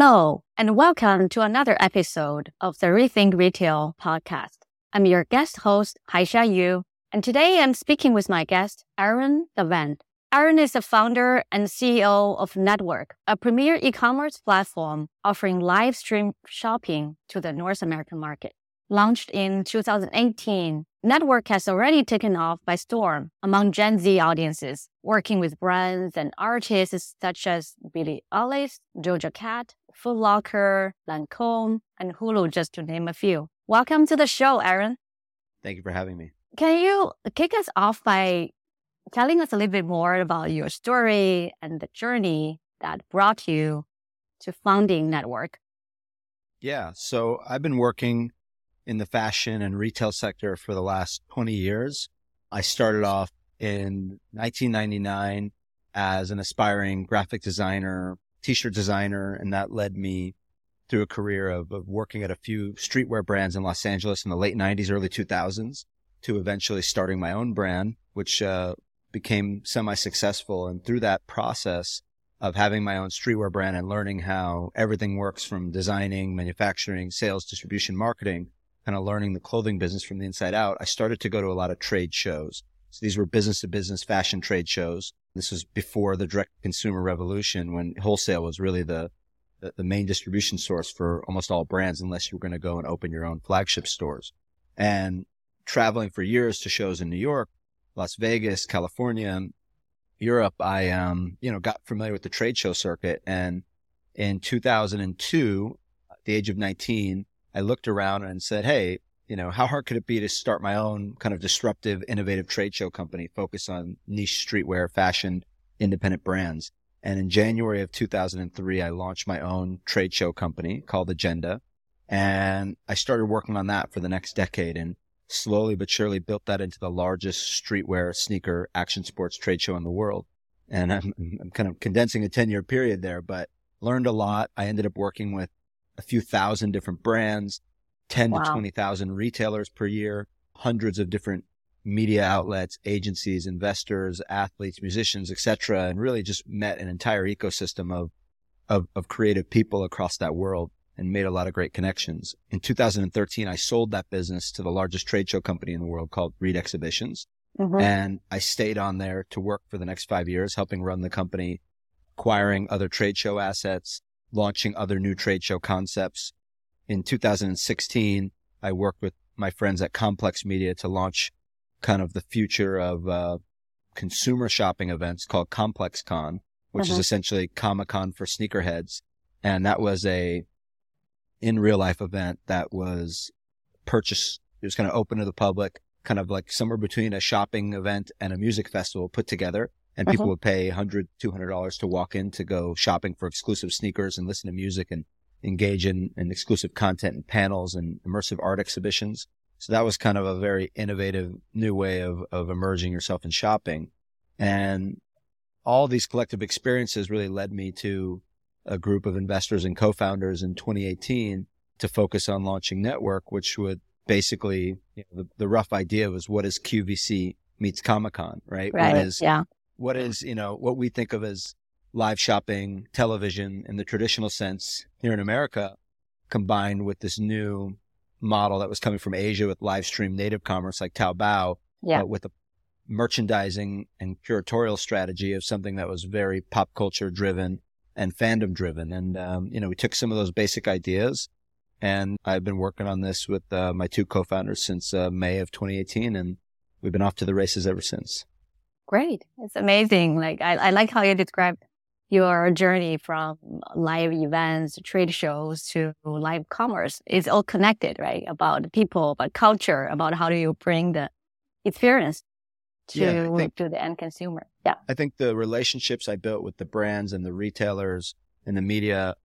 Hello, and welcome to another episode of the Rethink Retail podcast. I'm your guest host, Haisha Yu, and today I'm speaking with my guest, Aaron Levant. Aaron is the founder and CEO of Network, a premier e-commerce platform offering live stream shopping to the North American market. Launched in 2018, Network has already taken off by storm among Gen Z audiences, working with brands and artists such as Billie Eilish, Doja Cat, Foot Locker, Lancome, and Hulu, just to name a few. Welcome to the show, Aaron. Thank you for having me. Can you kick us off by telling us a little bit more about your story and the journey that brought you to founding Network? Yeah. So I've been working in the fashion and retail sector for the last 20 years. I started off in 1999 as an aspiring graphic designer, t-shirt designer, and that led me through a career of, of working at a few streetwear brands in Los Angeles in the late 90s, early 2000s to eventually starting my own brand, which uh, became semi-successful. And through that process of having my own streetwear brand and learning how everything works from designing, manufacturing, sales, distribution, marketing, kind of learning the clothing business from the inside out, I started to go to a lot of trade shows. So these were business to business fashion trade shows. This was before the direct consumer revolution when wholesale was really the, the, the main distribution source for almost all brands, unless you were going to go and open your own flagship stores. And traveling for years to shows in New York, Las Vegas, California, Europe, I, um, you know, got familiar with the trade show circuit. And in 2002, at the age of 19, I looked around and said, Hey, you know, how hard could it be to start my own kind of disruptive, innovative trade show company focused on niche streetwear, fashion, independent brands? And in January of 2003, I launched my own trade show company called Agenda. And I started working on that for the next decade and slowly but surely built that into the largest streetwear, sneaker, action sports trade show in the world. And I'm, I'm kind of condensing a 10 year period there, but learned a lot. I ended up working with a few thousand different brands, 10 wow. to 20,000 retailers per year, hundreds of different media outlets, agencies, investors, athletes, musicians, etc., and really just met an entire ecosystem of, of, of creative people across that world and made a lot of great connections. In 2013, I sold that business to the largest trade show company in the world called Reed Exhibitions. Mm-hmm. And I stayed on there to work for the next five years, helping run the company, acquiring other trade show assets, launching other new trade show concepts. In 2016, I worked with my friends at Complex Media to launch kind of the future of uh, consumer shopping events called Complex Con, which is uh-huh. essentially Comic Con for sneakerheads. And that was a in real life event that was purchased. It was kind of open to the public, kind of like somewhere between a shopping event and a music festival put together and people uh-huh. would pay 100 $200 to walk in to go shopping for exclusive sneakers and listen to music and engage in, in exclusive content and panels and immersive art exhibitions. So that was kind of a very innovative new way of, of emerging yourself in shopping. And all these collective experiences really led me to a group of investors and co-founders in 2018 to focus on launching network, which would basically, you know, the, the rough idea was what is QVC meets Comic Con, right? Right. What is, yeah what is, you know, what we think of as live shopping, television in the traditional sense here in America, combined with this new model that was coming from Asia with live stream native commerce like Taobao, yeah. with a merchandising and curatorial strategy of something that was very pop culture driven and fandom driven. And, um, you know, we took some of those basic ideas and I've been working on this with uh, my two co-founders since uh, May of 2018 and we've been off to the races ever since. Great. It's amazing. Like, I, I like how you described your journey from live events, trade shows to live commerce. It's all connected, right? About people, about culture, about how do you bring the experience to, yeah, think, to the end consumer. Yeah. I think the relationships I built with the brands and the retailers and the media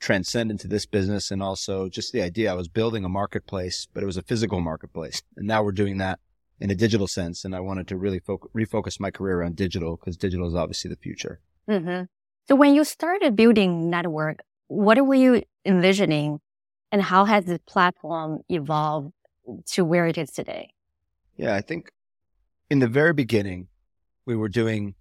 transcend into this business and also just the idea I was building a marketplace, but it was a physical marketplace. And now we're doing that in a digital sense. And I wanted to really fo- refocus my career on digital because digital is obviously the future. Mm-hmm. So when you started building network, what were you envisioning and how has the platform evolved to where it is today? Yeah, I think in the very beginning, we were doing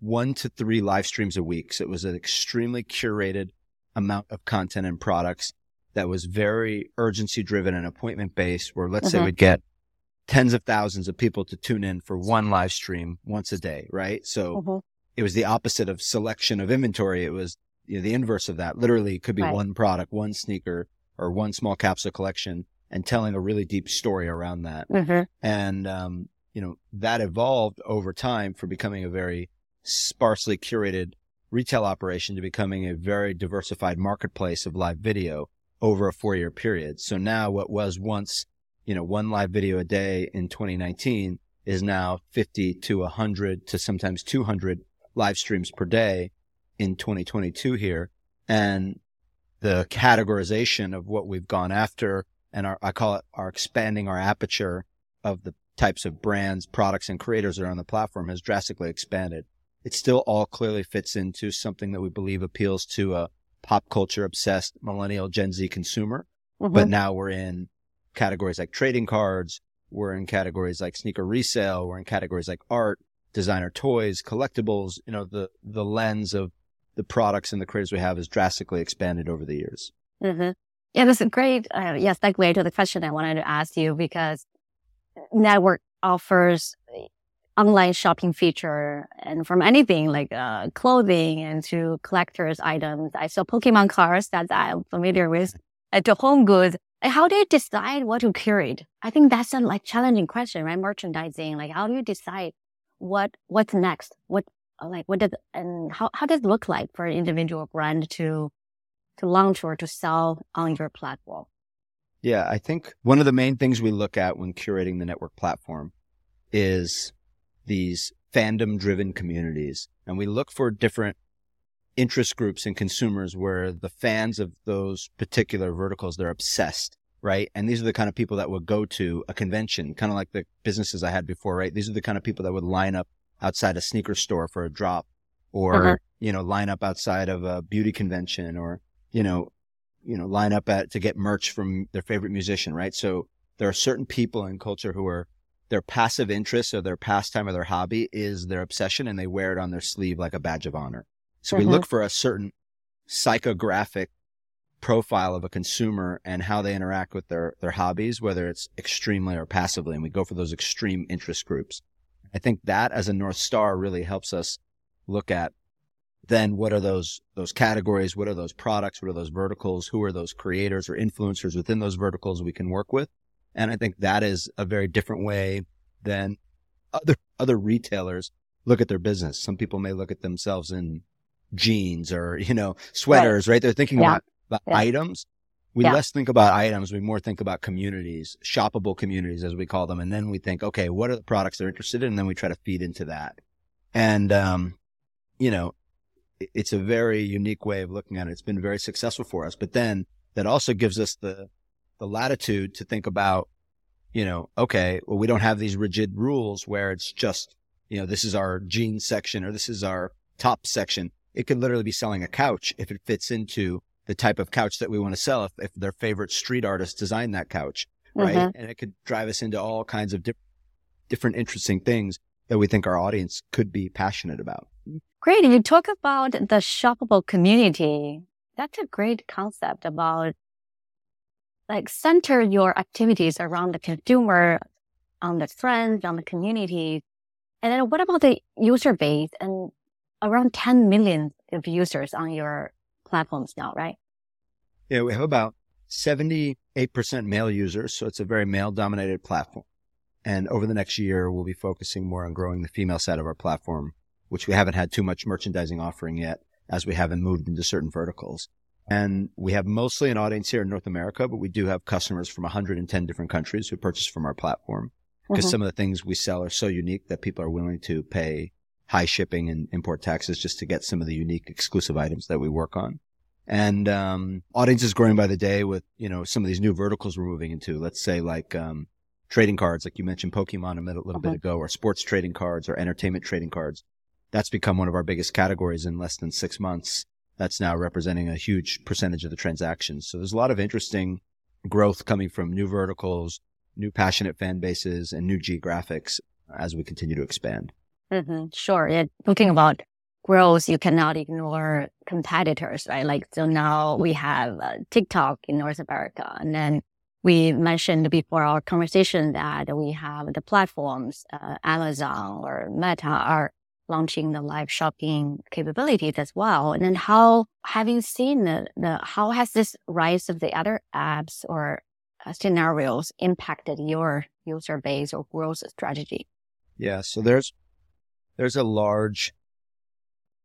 one to three live streams a week. So it was an extremely curated, amount of content and products that was very urgency driven and appointment based, where let's mm-hmm. say we'd get tens of thousands of people to tune in for one live stream once a day, right? So mm-hmm. it was the opposite of selection of inventory. It was you know, the inverse of that. Literally, it could be right. one product, one sneaker, or one small capsule collection, and telling a really deep story around that. Mm-hmm. And um, you know that evolved over time for becoming a very sparsely curated retail operation to becoming a very diversified marketplace of live video over a four year period. So now what was once, you know, one live video a day in 2019 is now 50 to 100 to sometimes 200 live streams per day in 2022 here. And the categorization of what we've gone after and our, I call it our expanding our aperture of the types of brands, products and creators that are on the platform has drastically expanded. It still all clearly fits into something that we believe appeals to a pop culture obsessed millennial Gen Z consumer. Mm-hmm. But now we're in categories like trading cards. We're in categories like sneaker resale. We're in categories like art, designer toys, collectibles. You know, the, the lens of the products and the creators we have has drastically expanded over the years. Mm-hmm. Yeah, that's a great, uh, yeah, segue to the question I wanted to ask you because network offers online shopping feature and from anything like uh, clothing and to collector's items. I saw Pokemon cards that I'm familiar with uh, to home goods. How do you decide what to curate? I think that's a like challenging question, right? Merchandising, like how do you decide what what's next? What uh, like what does and how how does it look like for an individual brand to to launch or to sell on your platform? Yeah, I think one of the main things we look at when curating the network platform is these fandom driven communities. And we look for different interest groups and consumers where the fans of those particular verticals, they're obsessed, right? And these are the kind of people that would go to a convention, kind of like the businesses I had before, right? These are the kind of people that would line up outside a sneaker store for a drop or, uh-huh. you know, line up outside of a beauty convention or, you know, you know, line up at to get merch from their favorite musician, right? So there are certain people in culture who are their passive interest or their pastime or their hobby is their obsession and they wear it on their sleeve like a badge of honor. So mm-hmm. we look for a certain psychographic profile of a consumer and how they interact with their, their hobbies, whether it's extremely or passively. And we go for those extreme interest groups. I think that as a North Star really helps us look at then what are those, those categories? What are those products? What are those verticals? Who are those creators or influencers within those verticals we can work with? And I think that is a very different way than other, other retailers look at their business. Some people may look at themselves in jeans or, you know, sweaters, right? right? They're thinking yeah. about, about yeah. items. We yeah. less think about items. We more think about communities, shoppable communities, as we call them. And then we think, okay, what are the products they're interested in? And then we try to feed into that. And, um, you know, it's a very unique way of looking at it. It's been very successful for us, but then that also gives us the, the latitude to think about, you know, okay, well, we don't have these rigid rules where it's just, you know, this is our jeans section or this is our top section. It could literally be selling a couch if it fits into the type of couch that we want to sell. If, if their favorite street artist designed that couch, right? Mm-hmm. And it could drive us into all kinds of di- different interesting things that we think our audience could be passionate about. Great. You talk about the shoppable community. That's a great concept about like center your activities around the consumer, on the friends, on the community. And then what about the user base and around 10 million of users on your platforms now, right? Yeah, we have about 78% male users. So it's a very male dominated platform. And over the next year, we'll be focusing more on growing the female side of our platform, which we haven't had too much merchandising offering yet as we haven't moved into certain verticals. And we have mostly an audience here in North America, but we do have customers from 110 different countries who purchase from our platform because mm-hmm. some of the things we sell are so unique that people are willing to pay high shipping and import taxes just to get some of the unique exclusive items that we work on. And um, audience is growing by the day with you know some of these new verticals we're moving into. Let's say like um, trading cards, like you mentioned Pokemon a little, little bit uh-huh. ago, or sports trading cards, or entertainment trading cards. That's become one of our biggest categories in less than six months that's now representing a huge percentage of the transactions. So there's a lot of interesting growth coming from new verticals, new passionate fan bases, and new geographics as we continue to expand. Mm-hmm. Sure. Yeah. Talking about growth, you cannot ignore competitors, right? Like, so now we have uh, TikTok in North America. And then we mentioned before our conversation that we have the platforms, uh, Amazon or Meta are launching the live shopping capabilities as well. And then how, having seen the, the how has this rise of the other apps or uh, scenarios impacted your user base or growth strategy? Yeah. So there's, there's a large,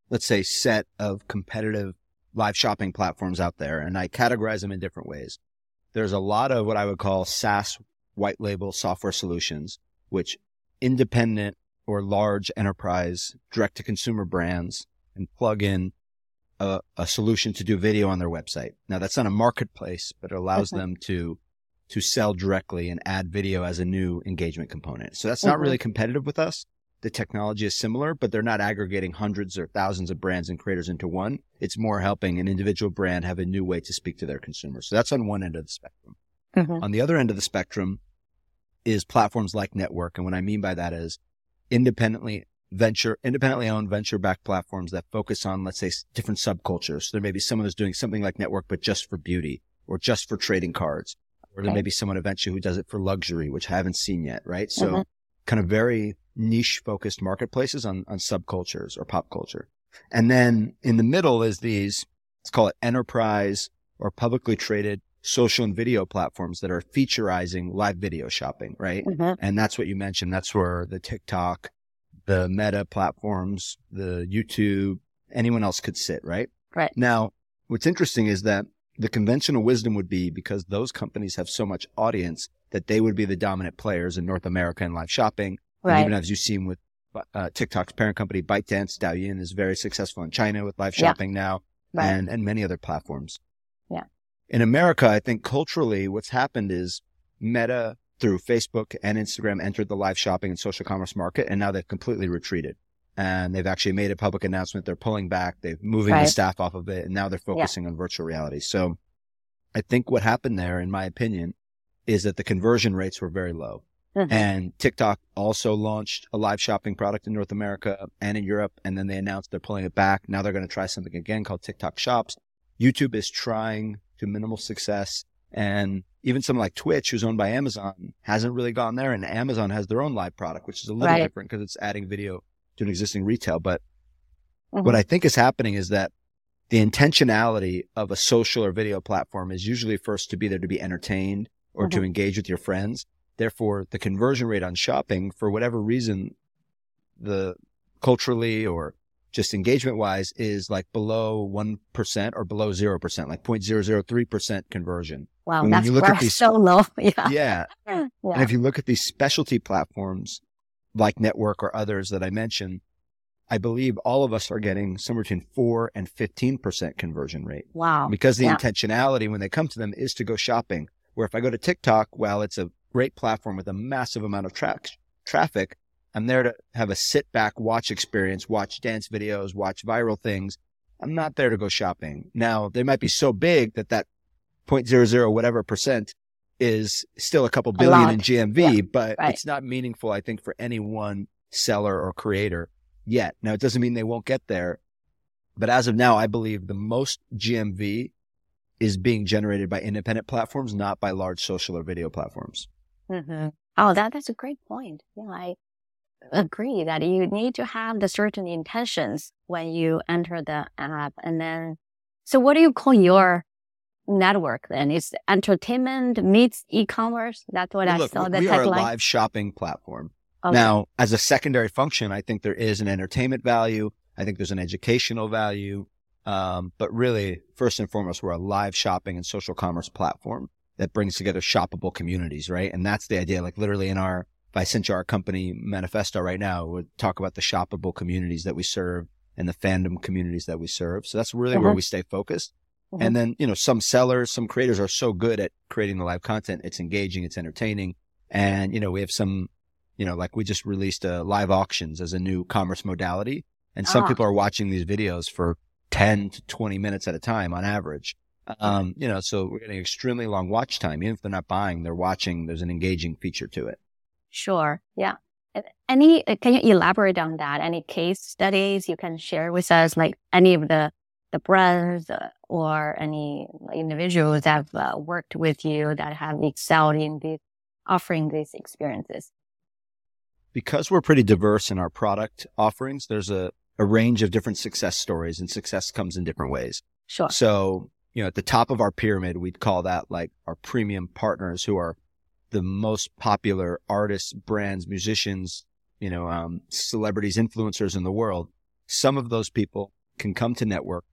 let's say, set of competitive live shopping platforms out there, and I categorize them in different ways. There's a lot of what I would call SaaS white label software solutions, which independent or large enterprise direct to consumer brands and plug in a, a, solution to do video on their website. Now that's not a marketplace, but it allows mm-hmm. them to to sell directly and add video as a new engagement component. So that's mm-hmm. not really competitive with us. The technology is similar, but they're not aggregating hundreds or thousands of brands and creators into one. It's more helping an individual brand have a new way to speak to their consumers. So that's on one end of the spectrum. Mm-hmm. On the other end of the spectrum is platforms like Network. And what I mean by that is independently venture, independently owned venture backed platforms that focus on, let's say, different subcultures. So there may be someone who's doing something like Network, but just for beauty or just for trading cards or there may be someone eventually who does it for luxury, which I haven't seen yet, right? So mm-hmm. Kind of very niche focused marketplaces on, on subcultures or pop culture. And then in the middle is these, let's call it enterprise or publicly traded social and video platforms that are featureizing live video shopping, right? Mm-hmm. And that's what you mentioned. That's where the TikTok, the meta platforms, the YouTube, anyone else could sit, right? Right. Now, what's interesting is that the conventional wisdom would be because those companies have so much audience that they would be the dominant players in North America in live shopping. Right. And even as you've seen with uh, TikTok's parent company, ByteDance, Douyin is very successful in China with live shopping yeah. now right. and, and many other platforms. Yeah. In America, I think culturally what's happened is Meta through Facebook and Instagram entered the live shopping and social commerce market and now they've completely retreated and they've actually made a public announcement. They're pulling back. They're moving right. the staff off of it, and now they're focusing yeah. on virtual reality. So, I think what happened there, in my opinion, is that the conversion rates were very low. Mm-hmm. And TikTok also launched a live shopping product in North America and in Europe, and then they announced they're pulling it back. Now they're going to try something again called TikTok Shops. YouTube is trying to minimal success. And even something like Twitch, who's owned by Amazon, hasn't really gone there. And Amazon has their own live product, which is a little right. different because it's adding video to an existing retail. But mm-hmm. what I think is happening is that the intentionality of a social or video platform is usually first to be there to be entertained or mm-hmm. to engage with your friends. Therefore, the conversion rate on shopping, for whatever reason, the culturally or just engagement wise is like below 1% or below 0%, like 0.003% conversion. Wow. And that's you look at these, so low. Yeah. yeah. yeah. And if you look at these specialty platforms, like network or others that I mentioned, I believe all of us are getting somewhere between four and 15% conversion rate. Wow. Because the yeah. intentionality when they come to them is to go shopping. Where if I go to TikTok, well, it's a great platform with a massive amount of tra- traffic. I'm there to have a sit back watch experience, watch dance videos, watch viral things. I'm not there to go shopping. Now they might be so big that that 0.00 whatever percent is still a couple billion a in GMV, yeah, but right. it's not meaningful, I think, for any one seller or creator yet. Now, it doesn't mean they won't get there, but as of now, I believe the most GMV is being generated by independent platforms, not by large social or video platforms. Mm-hmm. Oh, that, that's a great point. Yeah, I agree that you need to have the certain intentions when you enter the app. And then, so what do you call your network then? It's entertainment meets e-commerce. That's what well, I look, saw. The we are a live shopping platform. Okay. Now, as a secondary function, I think there is an entertainment value. I think there's an educational value. Um, but really, first and foremost, we're a live shopping and social commerce platform that brings together shoppable communities, right? And that's the idea. Like literally in our if I sent you our company manifesto right now, we talk about the shoppable communities that we serve and the fandom communities that we serve. So that's really uh-huh. where we stay focused. Mm-hmm. And then, you know, some sellers, some creators are so good at creating the live content. It's engaging, it's entertaining. And, you know, we have some, you know, like we just released a uh, live auctions as a new commerce modality. And some ah. people are watching these videos for 10 to 20 minutes at a time on average. Um, you know, so we're getting extremely long watch time. Even if they're not buying, they're watching. There's an engaging feature to it. Sure. Yeah. Any, uh, can you elaborate on that? Any case studies you can share with us, like any of the, the brands uh, or any individuals that have uh, worked with you that have excelled in this, offering these experiences? Because we're pretty diverse in our product offerings, there's a, a range of different success stories and success comes in different ways. Sure. So, you know, at the top of our pyramid, we'd call that like our premium partners who are the most popular artists, brands, musicians, you know, um, celebrities, influencers in the world. Some of those people can come to network,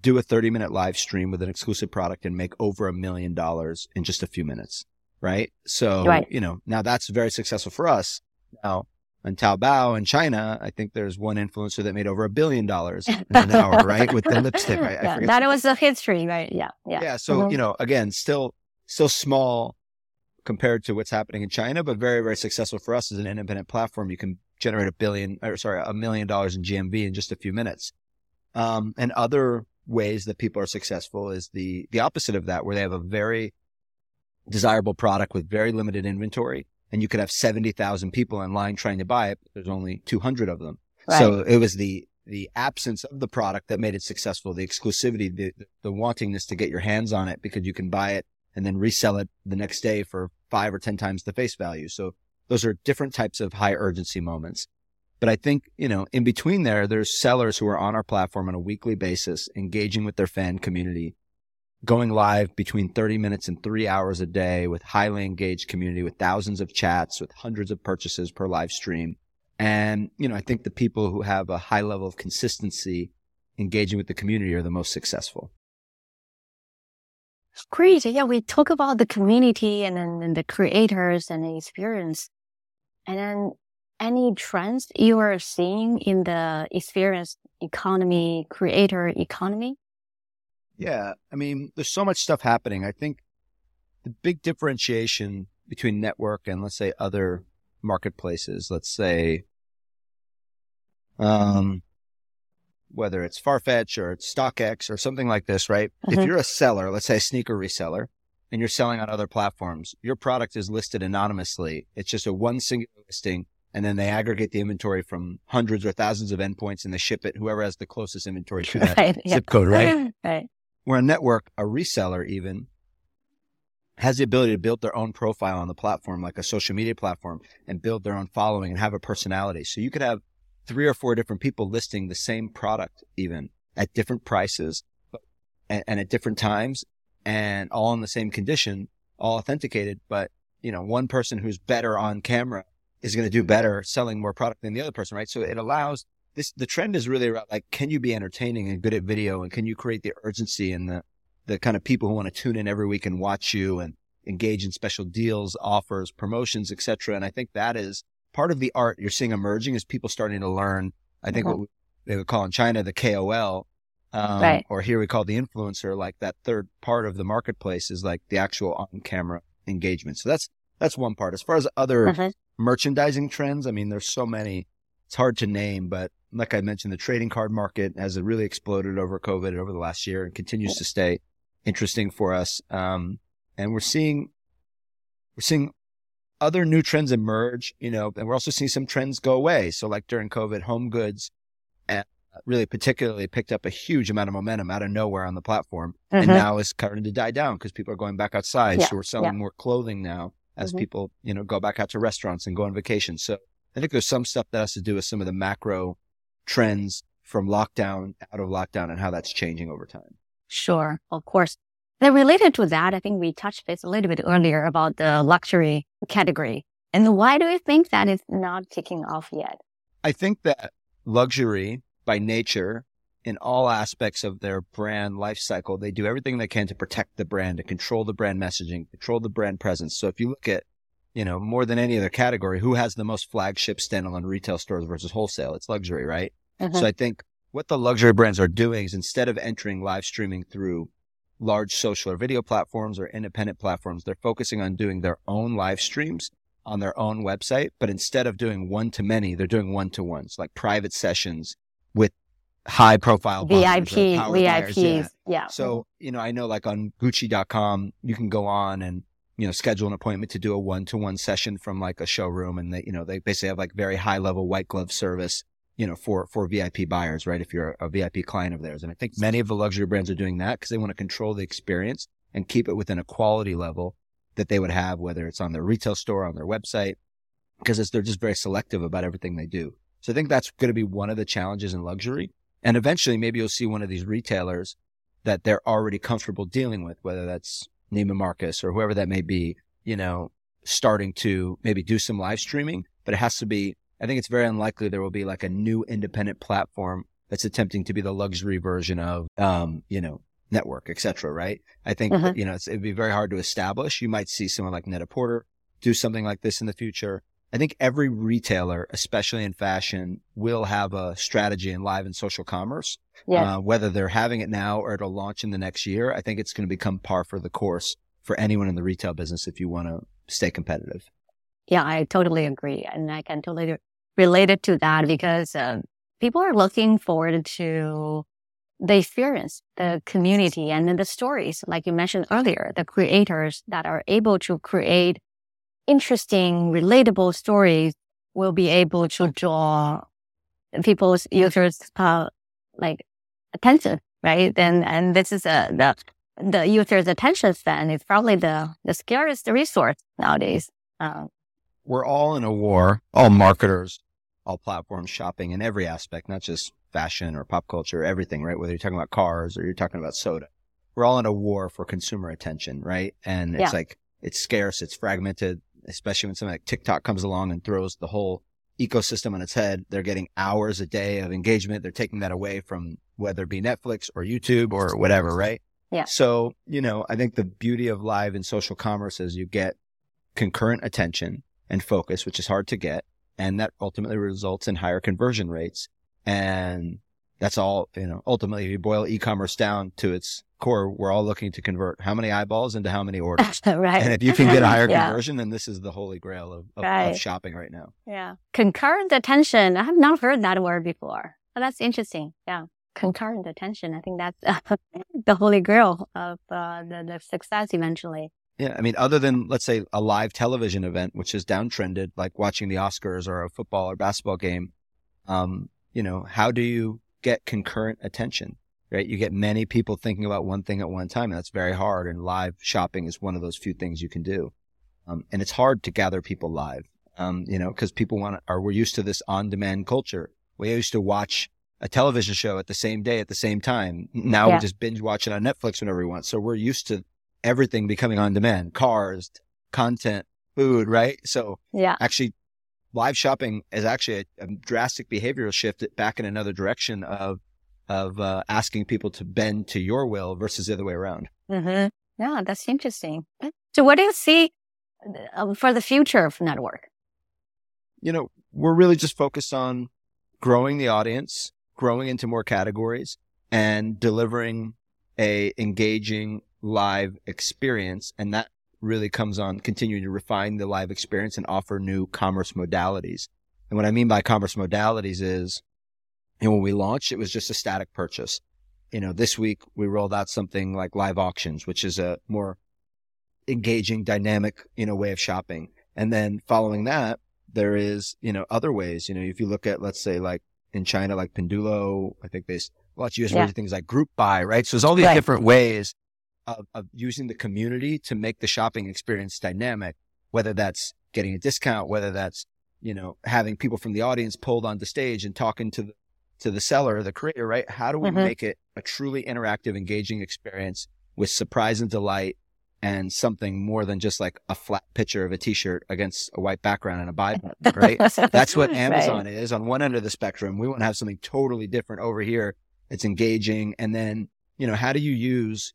do a 30 minute live stream with an exclusive product and make over a million dollars in just a few minutes. Right. So, right. you know, now that's very successful for us. Now, in Taobao in China, I think there's one influencer that made over a billion dollars in an hour, right? With the lipstick, right? Yeah, that was the history, right? Yeah. Yeah. Yeah. So, mm-hmm. you know, again, still, still small compared to what's happening in China, but very, very successful for us as an independent platform. You can generate a billion or sorry, a million dollars in GMV in just a few minutes. Um, and other ways that people are successful is the, the opposite of that, where they have a very desirable product with very limited inventory and you could have 70,000 people in line trying to buy it, but there's only 200 of them. Right. So it was the, the absence of the product that made it successful, the exclusivity, the, the wantingness to get your hands on it because you can buy it and then resell it the next day for five or 10 times the face value. So those are different types of high urgency moments. But I think, you know, in between there, there's sellers who are on our platform on a weekly basis, engaging with their fan community, going live between 30 minutes and three hours a day with highly engaged community with thousands of chats, with hundreds of purchases per live stream. And, you know, I think the people who have a high level of consistency engaging with the community are the most successful. Great. Yeah, we talk about the community and then and the creators and the experience. And then any trends you are seeing in the experience economy, creator economy? Yeah. I mean, there's so much stuff happening. I think the big differentiation between network and let's say other marketplaces, let's say, um, whether it's Farfetch or it's StockX or something like this, right? Mm-hmm. If you're a seller, let's say a sneaker reseller, and you're selling on other platforms, your product is listed anonymously. It's just a one singular listing. And then they aggregate the inventory from hundreds or thousands of endpoints and they ship it, whoever has the closest inventory to that right, zip code, right? right. Where a network, a reseller even, has the ability to build their own profile on the platform, like a social media platform, and build their own following and have a personality. So you could have three or four different people listing the same product, even at different prices and, and at different times, and all in the same condition, all authenticated. But you know, one person who's better on camera is going to do better selling more product than the other person, right? So it allows this, the trend is really around like, can you be entertaining and good at video and can you create the urgency and the, the kind of people who want to tune in every week and watch you and engage in special deals, offers, promotions, etc. And I think that is part of the art you're seeing emerging is people starting to learn. I think mm-hmm. what they would call in China the KOL, um, right. or here we call the influencer. Like that third part of the marketplace is like the actual on camera engagement. So that's that's one part. As far as other mm-hmm. merchandising trends, I mean, there's so many. It's hard to name, but like I mentioned, the trading card market has really exploded over COVID over the last year and continues to stay interesting for us. Um, and we're seeing, we're seeing other new trends emerge, you know, and we're also seeing some trends go away. So like during COVID, home goods uh, really particularly picked up a huge amount of momentum out of nowhere on the platform mm-hmm. and now is starting to die down because people are going back outside. Yeah. So we're selling yeah. more clothing now as mm-hmm. people, you know, go back out to restaurants and go on vacation. So I think there's some stuff that has to do with some of the macro trends from lockdown out of lockdown and how that's changing over time. Sure, of course. Then related to that, I think we touched base a little bit earlier about the luxury category. And why do you think that is not kicking off yet? I think that luxury by nature in all aspects of their brand life cycle, they do everything they can to protect the brand, to control the brand messaging, control the brand presence. So if you look at you know, more than any other category, who has the most flagship standalone retail stores versus wholesale? It's luxury, right? Mm-hmm. So I think what the luxury brands are doing is instead of entering live streaming through large social or video platforms or independent platforms, they're focusing on doing their own live streams on their own website. But instead of doing one to many, they're doing one to ones, like private sessions with high profile VIP, VIPs. Yeah. yeah. So, you know, I know like on Gucci.com, you can go on and you know, schedule an appointment to do a one to one session from like a showroom. And they, you know, they basically have like very high level white glove service, you know, for, for VIP buyers, right? If you're a, VIP client of theirs. And I think many of the luxury brands are doing that because they want to control the experience and keep it within a quality level that they would have, whether it's on their retail store, on their website, because they're just very selective about everything they do. So I think that's going to be one of the challenges in luxury. And eventually maybe you'll see one of these retailers that they're already comfortable dealing with, whether that's Neiman Marcus or whoever that may be, you know, starting to maybe do some live streaming, but it has to be, I think it's very unlikely there will be like a new independent platform that's attempting to be the luxury version of, um, you know, network, et cetera, right? I think, uh-huh. you know, it'd be very hard to establish. You might see someone like Net-a-Porter do something like this in the future. I think every retailer, especially in fashion, will have a strategy in live and social commerce. Yeah. Uh, whether they're having it now or it'll launch in the next year, I think it's going to become par for the course for anyone in the retail business if you want to stay competitive. Yeah, I totally agree. And I can totally relate it to that because uh, people are looking forward to the experience, the community, and the stories, like you mentioned earlier, the creators that are able to create interesting, relatable stories will be able to draw people's users uh, like attention, right? And and this is a the the user's attention span is probably the the scariest resource nowadays. Um, We're all in a war, all marketers, all platforms, shopping in every aspect, not just fashion or pop culture, everything, right? Whether you're talking about cars or you're talking about soda, we're all in a war for consumer attention, right? And it's yeah. like it's scarce, it's fragmented especially when something like TikTok comes along and throws the whole ecosystem on its head. They're getting hours a day of engagement. They're taking that away from whether it be Netflix or YouTube or whatever, right? Yeah. So, you know, I think the beauty of live and social commerce is you get concurrent attention and focus, which is hard to get. And that ultimately results in higher conversion rates. And that's all, you know, ultimately, if you boil e-commerce down to its core, we're all looking to convert how many eyeballs into how many orders. right. And if you can get a higher yeah. conversion, then this is the holy grail of, of, right. of, shopping right now. Yeah. Concurrent attention. I have not heard that word before. Oh, that's interesting. Yeah. Concurrent attention. I think that's uh, the holy grail of uh, the, the success eventually. Yeah, I mean, other than let's say a live television event, which is downtrended, like watching the Oscars or a football or basketball game, um, you know, how do you get concurrent attention, right? You get many people thinking about one thing at one time. And that's very hard. And live shopping is one of those few things you can do. Um, and it's hard to gather people live, um, you know, because people want are we're used to this on demand culture. We used to watch a television show at the same day at the same time. Now yeah. we just binge watch it on Netflix whenever we want. So we're used to everything becoming on demand, cars, content, food, right? So yeah, actually live shopping is actually a, a drastic behavioral shift back in another direction of of uh, asking people to bend to your will versus the other way around. Mm-hmm. Yeah, that's interesting. So, what do you see uh, for the future of network? You know, we're really just focused on growing the audience, growing into more categories, and delivering a engaging live experience, and that really comes on continuing to refine the live experience and offer new commerce modalities. And what I mean by commerce modalities is, you know, when we launched, it was just a static purchase. You know, this week we rolled out something like live auctions, which is a more engaging, dynamic, you know, way of shopping. And then following that, there is, you know, other ways, you know, if you look at, let's say like in China, like Pinduoduo, I think they lots of use yeah. things like group buy, right? So there's all these right. different ways of, of using the community to make the shopping experience dynamic, whether that's getting a discount, whether that's, you know, having people from the audience pulled onto stage and talking to the, to the seller, the creator, right? How do we mm-hmm. make it a truly interactive, engaging experience with surprise and delight and something more than just like a flat picture of a t-shirt against a white background and a Bible, right? That's what Amazon right. is on one end of the spectrum. We want to have something totally different over here. It's engaging. And then, you know, how do you use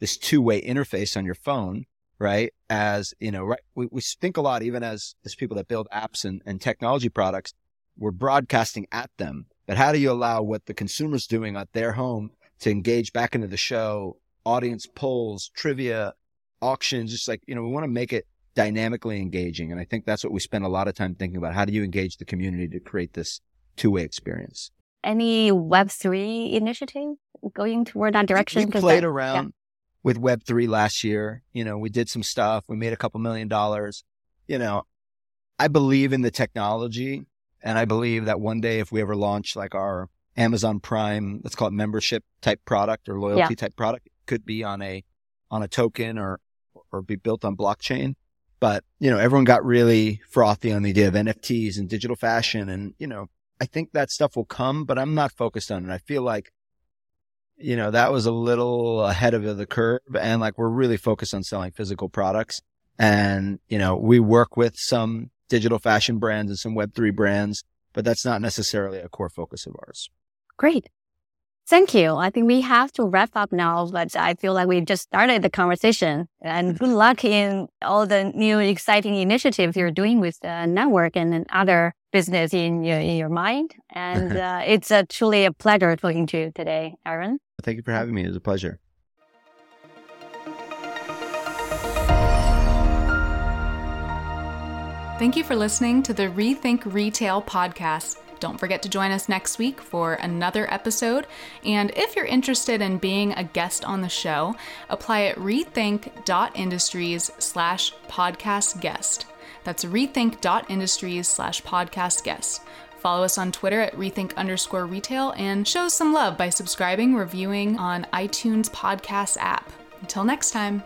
this two-way interface on your phone, right? As, you know, right, we, we think a lot, even as, as people that build apps and, and technology products, we're broadcasting at them. But how do you allow what the consumer's doing at their home to engage back into the show, audience polls, trivia, auctions, just like, you know, we want to make it dynamically engaging. And I think that's what we spend a lot of time thinking about. How do you engage the community to create this two-way experience? Any Web3 initiative going toward that direction? We played around with Web3 last year. You know, we did some stuff. We made a couple million dollars. You know, I believe in the technology and I believe that one day if we ever launch like our Amazon Prime, let's call it membership type product or loyalty yeah. type product, it could be on a, on a token or, or be built on blockchain. But, you know, everyone got really frothy on the idea of NFTs and digital fashion. And, you know, I think that stuff will come, but I'm not focused on it. I feel like you know, that was a little ahead of the curve. And like, we're really focused on selling physical products. And, you know, we work with some digital fashion brands and some Web3 brands, but that's not necessarily a core focus of ours. Great. Thank you. I think we have to wrap up now, but I feel like we just started the conversation and good luck in all the new exciting initiatives you're doing with the network and other business in your, in your mind. And uh, it's a, truly a pleasure talking to you today, Aaron. Thank you for having me. It was a pleasure. Thank you for listening to the Rethink Retail podcast. Don't forget to join us next week for another episode. And if you're interested in being a guest on the show, apply at rethink.industries slash podcast guest. That's rethink.industries slash podcast guest. Follow us on Twitter at rethink underscore retail and show some love by subscribing, reviewing on iTunes podcast app. Until next time.